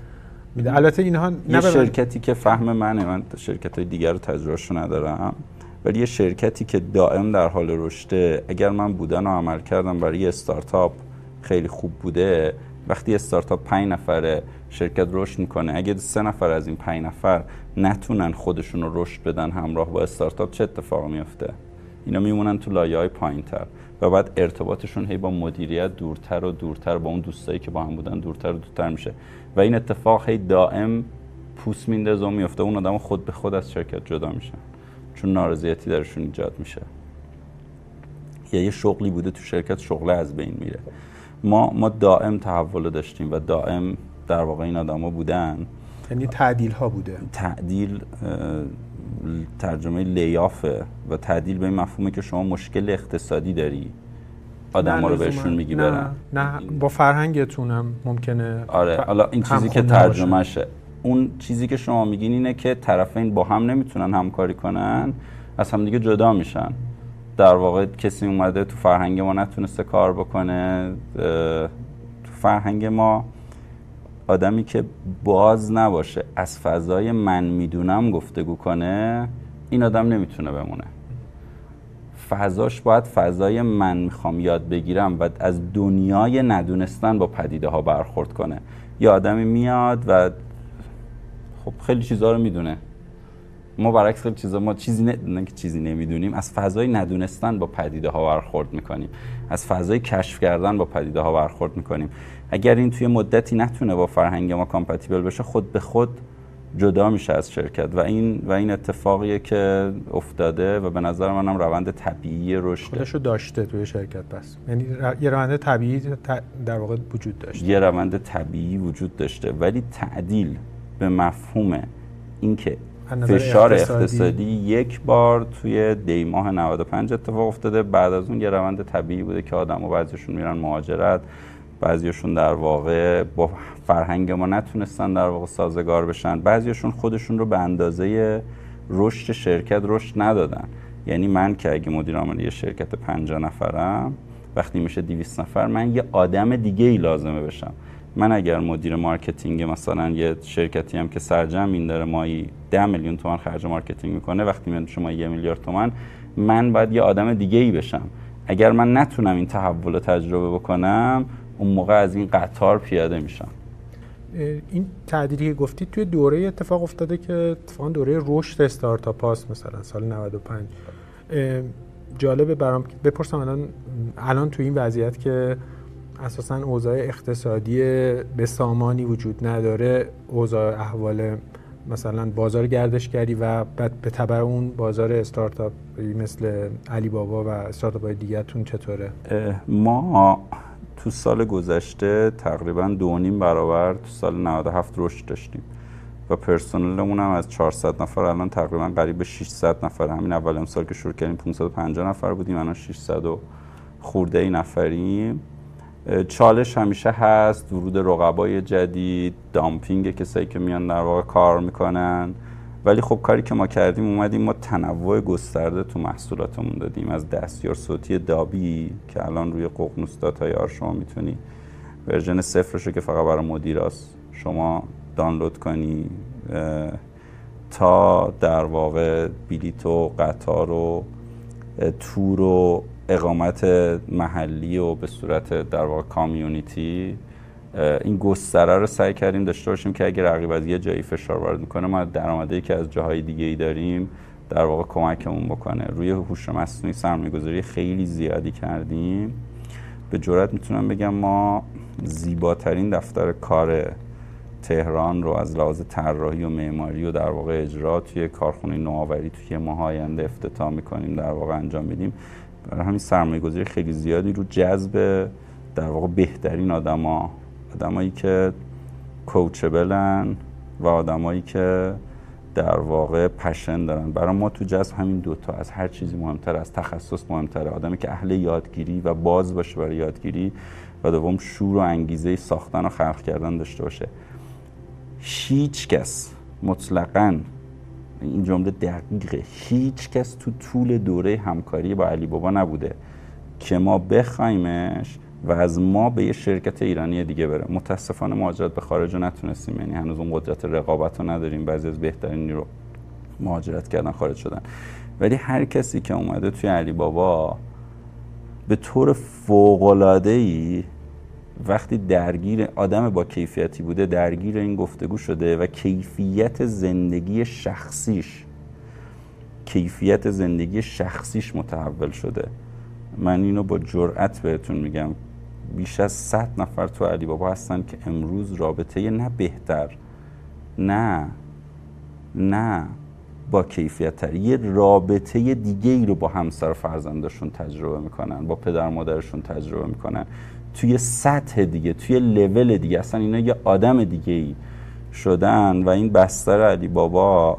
میده. البته اینها یه شرکتی که فهم منه من شرکت های دیگر رو تجربهش ندارم ولی یه شرکتی که دائم در حال رشده اگر من بودن و عمل کردم برای یه استارتاپ خیلی خوب بوده وقتی استارتاپ پنج نفره شرکت رشد می‌کنه اگه سه نفر از این پنج نفر نتونن خودشون رو رشد بدن همراه با استارتاپ چه اتفاقی میفته اینا میمونن تو لایه های پایین تر و بعد ارتباطشون هی با مدیریت دورتر و دورتر با اون دوستایی که با هم بودن دورتر و دورتر میشه. و این اتفاق هی دائم پوست میندازه و میفته. اون آدم خود به خود از شرکت جدا میشن چون نارضایتی درشون ایجاد میشه. یا یه شغلی بوده تو شرکت شغله از بین میره. ما ما دائم تحول داشتیم و دائم در واقع این آدما بودن. یعنی تعدیل ها بوده. تعدیل ترجمه لیافه و تعدیل به این مفهومه که شما مشکل اقتصادی داری. آدم ها رو بهشون میگی برن. نه. با فرهنگتونم ممکنه آره حالا این چیزی که ترجمهشه. اون چیزی که شما میگین اینه که طرفین با هم نمی‌تونن همکاری کنن از هم دیگه جدا میشن. در واقع کسی اومده تو فرهنگ ما نتونسته کار بکنه تو فرهنگ ما آدمی که باز نباشه از فضای من می‌دونم گفتگو کنه این آدم نمی‌تونه بمونه. فضاش باید فضای من می‌خوام یاد بگیرم و از دنیای ندونستن با پدیده ها برخورد کنه. یه آدمی میاد و خب خیلی چیزها رو می‌دونه. ما برعکس خیلی چیزا ما چیزی نه, که چیزی نمی‌دونیم از فضای ندونستن با پدیده ها برخورد می‌کنیم. از فضای کشف کردن با پدیده ها برخورد می‌کنیم. اگر این توی مدتی نتونه با فرهنگ ما کامپتیبل بشه خود به خود جدا میشه از شرکت. و این و این اتفاقیه که افتاده و به نظر منم روند طبیعی رشد. خودشو داشته توی شرکت بس. یعنی یه روند طبیعی در واقع وجود داشته. یه روند طبیعی وجود داشته. ولی تعدیل به مفهوم اینکه فشار اقتصادی. اقتصادی یک بار توی دی ماه 95 اتفاق افتاده. بعد از اون یه روند طبیعی بوده که آدم و بعضیشون میرن مهاجرت. بعضیشون در واقع با فرهنگ ما نتونستن در واقع سازگار بشن. بعضیشون خودشون رو به اندازه رشد شرکت رشد ندادن. یعنی من که اگه مدیر عامل یه شرکت 50 نفرم وقتی میشه 200 نفر من یه آدم دیگه ای لازمه بشم. من اگر مدیر marketing مثلا یه شرکتی هم که سرجم داره ماهی 10 میلیون تومان خرج marketing می‌کنه وقتی میاد شما یه میلیارد تومان من باید یه آدم دیگه ای بشم. اگر من نتونم این تحول رو تجربه بکنم اون موقع از این قطار پیاده میشم. این تعدیلی که گفتید توی دوره اتفاق افتاده که اتفاقا دوره رشد استارتاپ هاست مثلا سال 95 جالبه برام بپرسم الان الان تو این وضعیت که اساسا اوضاع اقتصادی به سامانی وجود نداره. اوضاع احوال مثلا بازار گردشگری و بعد به تبع اون بازار استارتاپ مثل علی بابا و استارتاپ های دیگرتون چطوره ما تو سال گذشته تقریبا دو نیم برابر تو سال 97 رشد داشتیم و پرسنلمون هم از 400 نفر الان تقریبا قریب به 600 نفر همین اول امسال که شروع کردیم 550 نفر بودیم الان 600 و خورده ای نفریم. چالش همیشه هست ورود رقبای جدید دامپینگ کسایی که میان در واقع کار می‌کنن. ولی خب کاری که ما کردیم اومدیم ما تنوع گسترده تو محصولاتمون دادیم. از دستیار صوتی دابی که الان روی ققنوس آر شما می‌تونی ورژن صفرشو که فقط برای مدیراست شما دانلود کنی تا در واقع بلیت و قطار و تور و اقامت محلی و به صورت در واقع کامیونیتی این گستره رو سعی کردیم داشته باشیم که اگر رقیب از یه جایی فشار وارد می‌کنه ما درآمدی که از جاهای دیگه ای داریم در واقع کمکمون بکنه. روی هوش مصنوعی سرمایه‌گذاری خیلی زیادی کردیم. به جرات می‌تونم بگم ما زیباترین دفتر کار تهران رو از لحاظ طراحی و معماری و در واقع اجرا توی کارخونه نوآوری توی ماه آینده افتتاح می‌کنیم در واقع انجام میدیم. برای همین سرمایه گذاری خیلی زیادی رو جذب در واقع بهترین آدما. آدمایی که کوچبلن و آدمایی که در واقع پشن دارن. برای ما تو جذب همین دوتا از هر چیزی مهمتر از تخصص مهمتره. آدمی که اهل یادگیری و باز باشه برای یادگیری و دوم شور و انگیزه ساختن و خلق کردن داشته باشه. هیچ کس مطلقا این جمله دقیقه. هیچ کس تو طول دوره همکاری با علی بابا نبوده که ما بخوایمش و از ما به یه شرکت ایرانی دیگه بره. متاسفانه مهاجرت به خارج رو نتونستیم. یعنی هنوز اون قدرت رقابت رو نداریم. بعضی از بهترین رو مهاجرت کردن خارج شدن. ولی هر کسی که اومده توی علی بابا به طور فوق‌العاده‌ای وقتی درگیر آدم با کیفیتی بوده درگیر این گفتگو شده و کیفیت زندگی شخصیش کیفیت زندگی شخصیش متحول شده. من اینو با جرأت بهتون میگم. بیش از 100 نفر تو علی بابا هستن که امروز رابطه نه بهتر نه نه با کیفیت تر یه رابطه دیگه ای رو با همسر و فرزندشون تجربه می‌کنن با پدر مادرشون تجربه می‌کنن. توی سطح دیگه توی لول دیگه. اصلا اینا یه آدم دیگه ای شدن و این بستر علی بابا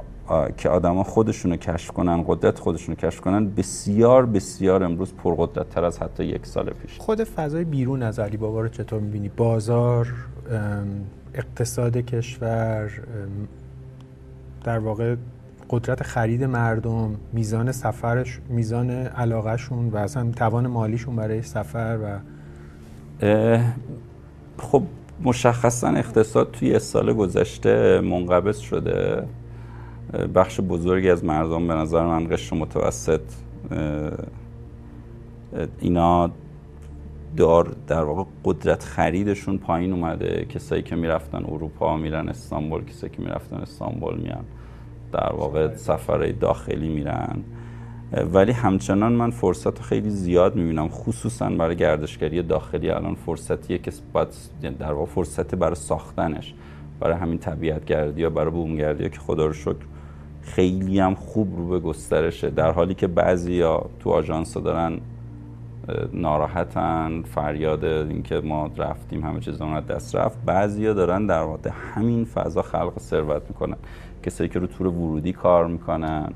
که آدما خودشون رو کشف کنن قدرت خودشون رو کشف کنن بسیار بسیار امروز پرقدرت تر از حتی یک سال پیش. خود فضای بیرون از علی بابا رو چطور می‌بینی؟ بازار اقتصاد کشور در واقع قدرت خرید مردم میزان سفرش میزان علاقهشون و اصلا توان مالیشون برای سفر و خب مشخصا اقتصاد توی سال گذشته منقبض شده. بخش بزرگی از مردم به نظر من قشر متوسط. اینا دار در واقع قدرت خریدشون پایین اومده. کسایی که می‌رفتن اروپا میرن استانبول کسایی که می‌رفتن استانبول میان. در واقع سفرهای داخلی میرن. ولی همچنان من فرصت خیلی زیاد می‌بینم خصوصا برای گردشگری داخلی. الان فرصتیه که باید در واقع فرصت برای ساختنش برای همین طبیعت گردی یا برای بومگردی که خدا رو شکر خیلی هم خوب رو به گسترشه. در حالی که بعضی ها تو آژانس دارن ناراحتن فریاد اینکه ما رفتیم همه چیز از دست رفت. بعضی ها دارن در واقع همین فضا خلق ثروت می‌کنن. کسایی که رو تور ورودی کار می‌کنن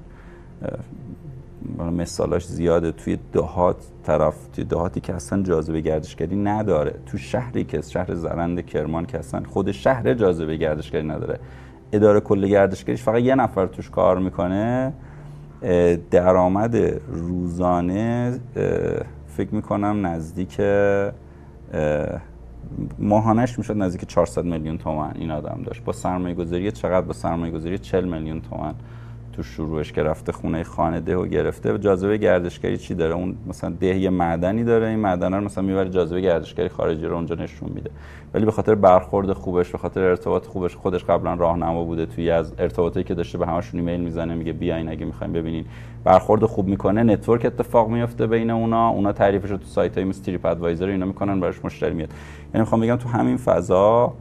مثالاش زیاده توی دهات طرف توی دهاتی که اصلا جاذبه گردشگری نداره. تو شهری که شهر زرند کرمان که اصلا خود شهر جاذبه گردشگری نداره. اداره کل گردشگریش فقط یه نفر توش کار می‌کنه. درآمد روزانه فکر می‌کنم نزدیک ماهانش می‌شد نزدیک 400 میلیون تومن این آدم داشت. با سرمایه گذاری چقدر با سرمایه گذاری 40 میلیون تومن تو شروعش که رفته خونه خانه ده رو گرفته. جاذبه گردشگری چی داره؟ اون مثلا ده یه معدنی داره. این معدن رو مثلا می‌بره جاذبه گردشگری خارجی رو اونجا نشون میده. ولی به خاطر برخورد خوبش به خاطر ارتباط خوبش خودش قبلا راهنما بوده توی از ارتباطی که داشته به همشون ایمیل می‌زنه میگه بیاین اگه می‌خوایم ببینین. برخورد خوب می‌کنه. network اتفاق میفته بین اونا. اونا تعریفش رو تو سایت های مثل TripAdvisor اینا می‌کنن براش مشتری میاد. یعنی می‌خوام بگم تو همین فضا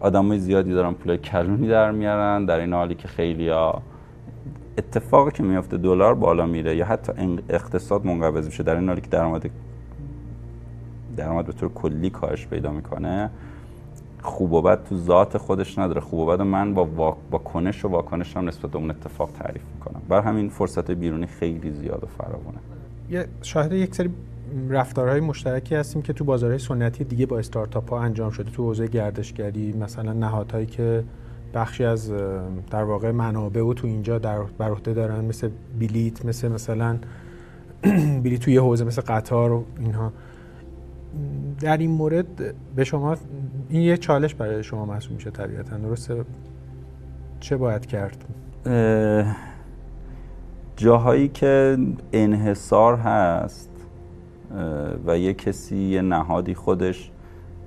آدمای زیادی دارن پول کلونی در میارن در این حالی که خیلیا اتفاقی که میفته دلار بالا میره یا حتی اقتصاد منقبض میشه در این حالی که درآمد درآمد به طور کلی کاهش پیدا می‌کنه خوب و بد تو ذات خودش نداره. خوب و بد من با, با کنش و واکنش هم نسبت به اون اتفاق تعریف می‌کنم. بر همین فرصت بیرونی خیلی زیاد و فراوانه. یه شاهد یک سری رفتارهای مشترکی هستیم که تو بازارهای سنتی دیگه با استارتاپ ها انجام شده تو حوزه گردشگری مثلا نهادهایی که بخشی از در واقع منابع و تو اینجا در بر عهده دارن مثل بلیت مثل مثلا بلیت توی حوزه مثل قطار و اینها. در این مورد به شما این یه چالش برای شما محسوب میشه طبیعتا درسته؟ چه باید کرد؟ جاهایی که انحصار هست و یه کسی یه نهادی خودش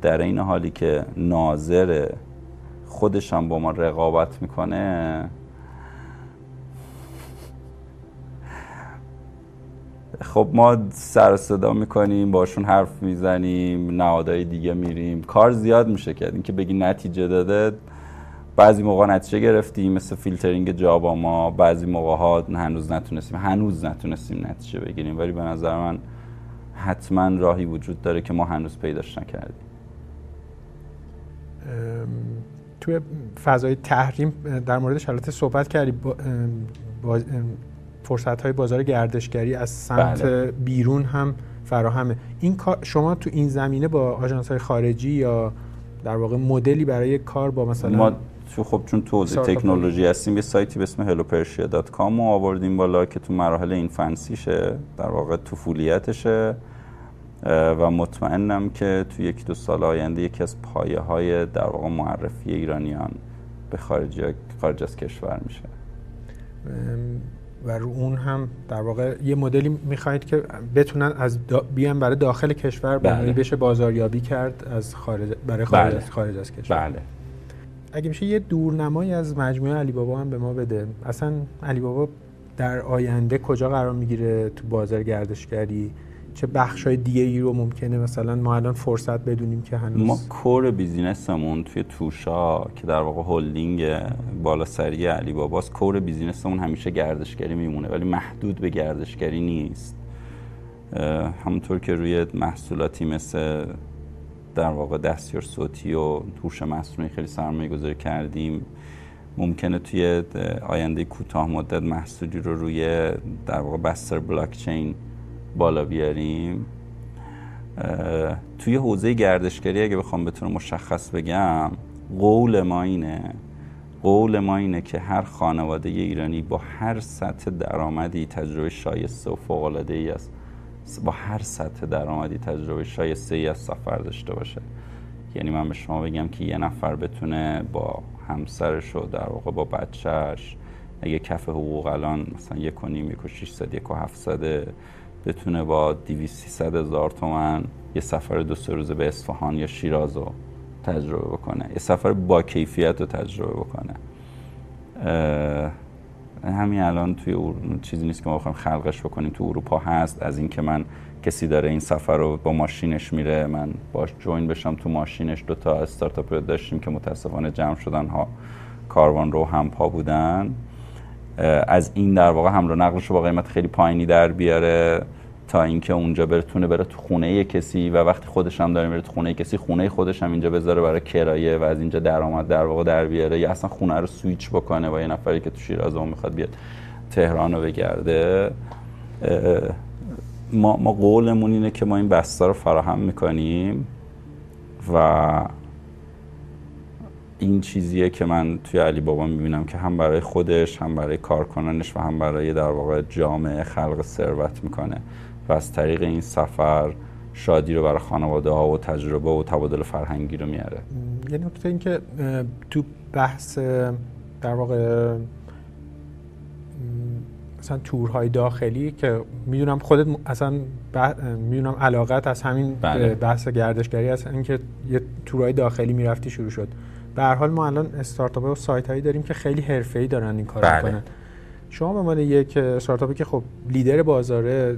در این حالی که ناظر خودش هم با ما رقابت می‌کنه. خب ما سر صدا می‌کنیم باشون حرف می‌زنیم نهادهای دیگه میریم. کار زیاد میشه کرد اینکه بگی نتیجه داده. بعضی موقع نتیجه گرفتیم مثل فیلترینگ جابا ما. بعضی موقع ها هنوز نتونستیم هنوز نتونستیم نتیجه بگیریم. ولی به نظر من حتما راهی وجود داره که ما هنوز پیداش نکردیم. توی فضای تحریم در موردش البته صحبت کردی با, فرصت های بازار گردشگری از سمت بله. بیرون هم فراهمه این شما تو این زمینه با آژانس های خارجی یا در واقع مدلی برای کار با مثلا ما تو خب چون تو تکنولوژی هستیم یه سایتی به اسم hellopersia.com ما آوردیم بالا که تو مراحل این فنسیشه در واقع طفولیتشه و مطمئنم که تو یک دو سال آینده یکی از پایه های در واقع معرفی ایرانیان به خارج, خارج از کشور میشه و رو اون هم در واقع یه مدلی می‌خواهید که بتونن از دا بیان برای داخل کشور بله. بشه بازاریابی کرد از خارج برای خارج, بله. از, خارج از کشور بله. اگه میشه یه دورنمایی از مجموعه علی بابا هم به ما بده اصلا علی بابا در آینده کجا قرار می‌گیره تو بازار گردشگری چه بخش های دیگه ای رو ممکنه مثلا ما الان فرصت بدونیم که هنوز ما کور بیزینسمون توی توشا که در واقع هلدینگ بالا سری علی باباست کور بیزینسمون همیشه گردشگری میمونه ولی محدود به گردشگری نیست. همونطور که روی محصولاتی مثل در واقع دستیار صوتی و هوش مصنوعی خیلی سرمایه گذاری کردیم ممکنه توی آینده کوتاه مدت محصولی رو روی در واقع بستر بلاکچین بالا بیاریم. توی حوزه گردشگری اگه بخوام بتونم مشخص بگم قول ما اینه قول ما اینه که هر خانواده ایرانی با هر سطح درآمدی تجربه شایسته و فوق العاده ای است با هر سطح درآمدی تجربه شایسته ای از سفر داشته باشه. یعنی من به شما بگم که یه نفر بتونه با همسرش و در واقع با بچهش اگه کف حقوق الان مثلا یک و نیم یک و 600 یک و 700 بتونه با 200 هزار تومن یه سفر دو سه روزه به اصفهان یا شیراز رو تجربه بکنه. یه سفر با کیفیت رو تجربه بکنه. همین الان توی چیزی نیست که ما بخوایم خلقش بکنیم تو اروپا هست. از اینکه من کسی داره این سفر رو با ماشینش میره من باش جوین بشم تو ماشینش. دو تا استارتاپ داشتیم که متاسفانه جمع شدن ها. کاروان رو هم پا بودن. از این در واقع حمل و نقلش رو با قیمت خیلی پایینی در بیاره تا اینکه اونجا برتونه بره تو خونه کسی و وقتی خودش هم داره میره تو خونه کسی خونه خودش هم اینجا بذاره برای کرایه و از اینجا درآمد در واقع در بیاره. یا اصلا خونه رو سویچ بکنه با یه نفری که تو شیراز اون می‌خواد بیاد تهران رو بگرده. ما, ما قولمون اینه که ما این بسته رو فراهم می‌کنیم و این چیزیه که من توی علی بابا می‌بینم که هم برای خودش هم برای کارکنانش و هم برای در واقع جامعه خلق ثروت می‌کنه. و از طریق این سفر شادی رو برای خانواده ها و تجربه و تبادل فرهنگی رو میاره. یه نکته این که تو بحث در واقع مثلا تورهای داخلی که می‌دونم خودت اصلا می‌دونم علاقت از همین بله. بحث گردشگری از اینکه یه تورهای داخلی می‌رفتی شروع شد. به هر حال ما الان استارتاپ و سایت هایی داریم که خیلی حرفه‌ای دارن این کار بله. می‌کنن. شما به عنوان یک استارتاپی که خب لیدر بازاره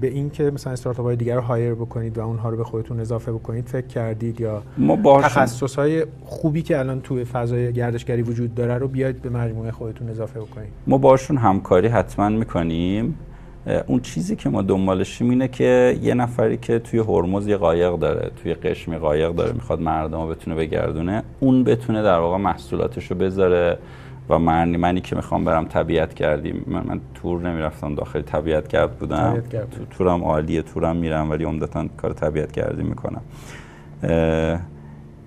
به این که مثلا استارتاپ های دیگر رو هایر بکنید و اونها رو به خودتون اضافه بکنید فکر کردید یا ما تخصص های خوبی که الان توی فضای گردشگری وجود داره رو بیاید به مجموعه خودتون اضافه بکنید؟ ما باشون همکاری حتما می‌کنیم. اون چیزی که ما دنبالشیم اینه که یه نفری که توی هرمز یه قایق داره توی قشم قایق داره می‌خواد مردم رو بتونه بگردونه اون بتونه در واقع محصولاتش رو بذاره. و من منی که می‌خوام برم طبیعت کردیم من, من تور نمی‌رفتم داخل طبیعت گرد بودم. تو تورم عالیه تورم میرم ولی عمدتا کار طبیعت گردی می‌کنم.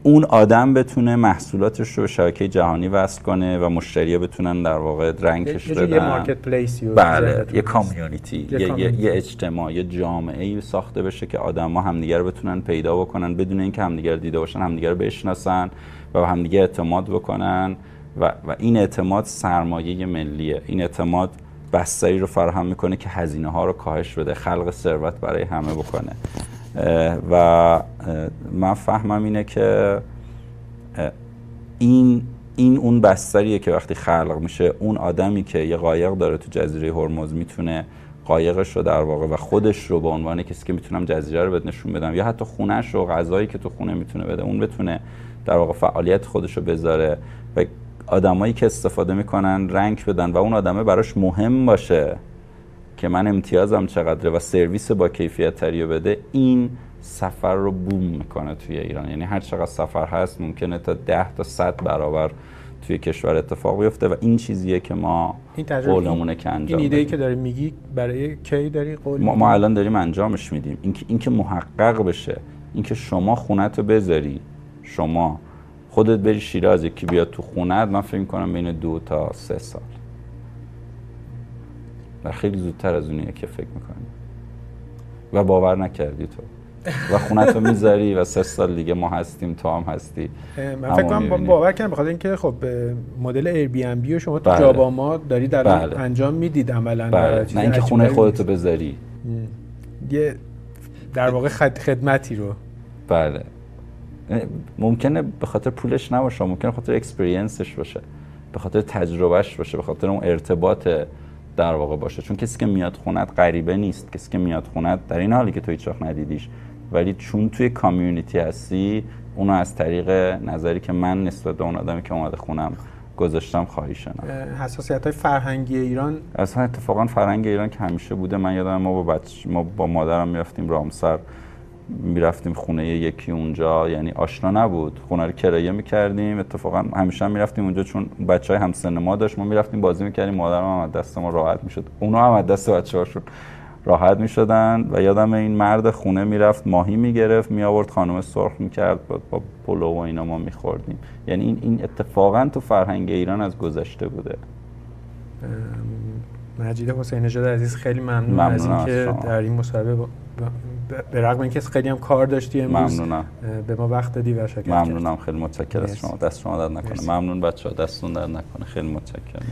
اون آدم بتونه محصولاتش رو به شبکه جهانی وصل کنه و مشتری بتونن در واقع رنگش بدن یه مارکت پلیس بله یه کامیونیتی یه, یه, یه اجتماع یه جامعه ساخته بشه که آدما همدیگه رو بتونن پیدا بکنن بدون اینکه همدیگه رو دیده باشن همدیگه رو بشناسن و همدیگه اعتماد بکنن. و, و این اعتماد سرمایه ملیه. این اعتماد بستری رو فراهم می‌کنه که هزینه ها رو کاهش بده خلق ثروت برای همه بکنه. و من فهمم اینه که این این اون بستریه که وقتی خلق میشه اون آدمی که یه قایق داره تو جزیره هرمز می‌تونه قایقش رو در واقع و خودش رو به عنوان کسی که می‌تونم جزیره رو بهت نشون بدم یا حتی خونش و غذایی که تو خونه می‌تونه بده اون بتونه در واقع فعالیت خودش رو بذاره و آدمایی که استفاده می‌کنن رنگ بدن و اون آدمه براش مهم باشه. که من امتیازم چقدره و سرویس با کیفیت تری بده این سفر رو بوم می‌کنه توی ایران. یعنی هر چقدر سفر هست ممکنه تا ده تا صد برابر توی کشور اتفاق بیفته و این چیزیه که ما این قولمونه که انجام این ایده که داری میگی برای کی داری قول ما, ما الان داریم انجامش میدیم. اینکه اینکه محقق بشه اینکه شما خونت رو بذاری. شما خودت بری شیراز یکی بیاد تو خونت من فکر کنم بین دو تا سه سال. و خیلی زودتر از اونیه که فکر می‌کنی و باور نکردی تو. و خونت رو می‌ذاری و سه سال دیگه ما هستیم تو هم هستی. من فکر کنم باور کردم بخاطر اینکه خب مدل ایر بی ام بی و شما تو بله. جابا ما داری در بله. انجام می‌دید عملا. بله. نه اینکه خونه خودتو بذاری. یه در واقع خدمتی رو. بله. ممکنه به خاطر پولش نباشه ممکنه به خاطر اکسپریانسش باشه به خاطر تجربهش باشه به خاطر اون ارتباط در واقع باشه. چون کسی که میاد خونت غریبه نیست. کسی که میاد خونت در این حالی که تو هیچ ندیدیش. ولی چون توی کامیونیتی هستی اونو از طریق نظری که من نسبت به اون آدمی که اومده خونم گذاشتم خواهی شناخت. حساسیت های فرهنگی ایران؟ اصلا اتفاقا فرهنگ ایران که همیشه بوده. من یادم ما با بچ... ما با مادرم می‌رفتیم رامسر. می‌رفتیم خونه یکی اونجا یعنی آشنا نبود. خونه رو کرایه می‌کردیم اتفاقا همیشه هم می‌رفتیم اونجا چون بچه های همسن ما داشت ما می‌رفتیم بازی می‌کردیم مادرم هم از دست ما راحت می‌شد. اونا هم از دست بچه هاشون راحت می‌شدن و یادم این مرد خونه می‌رفت ماهی می‌گرفت میآورد خانم سرخ می‌کرد با, پلو و اینا ما میخوردیم. یعنی این, این اتفاقا تو فرهنگ ایران از گذشته بوده. مجید حسین نژاد عزیز خیلی ممنون از اینکه در این مصاحبه به رغم اینکه خیلی هم کار داشتی امروز ممنونم. به ما وقت دادی و شکر ممنونم. خیلی متشکرم. از شما دست شما درد نکنه. ممنون بچه‌ها. دستون درد نکنه. خیلی متشکرم.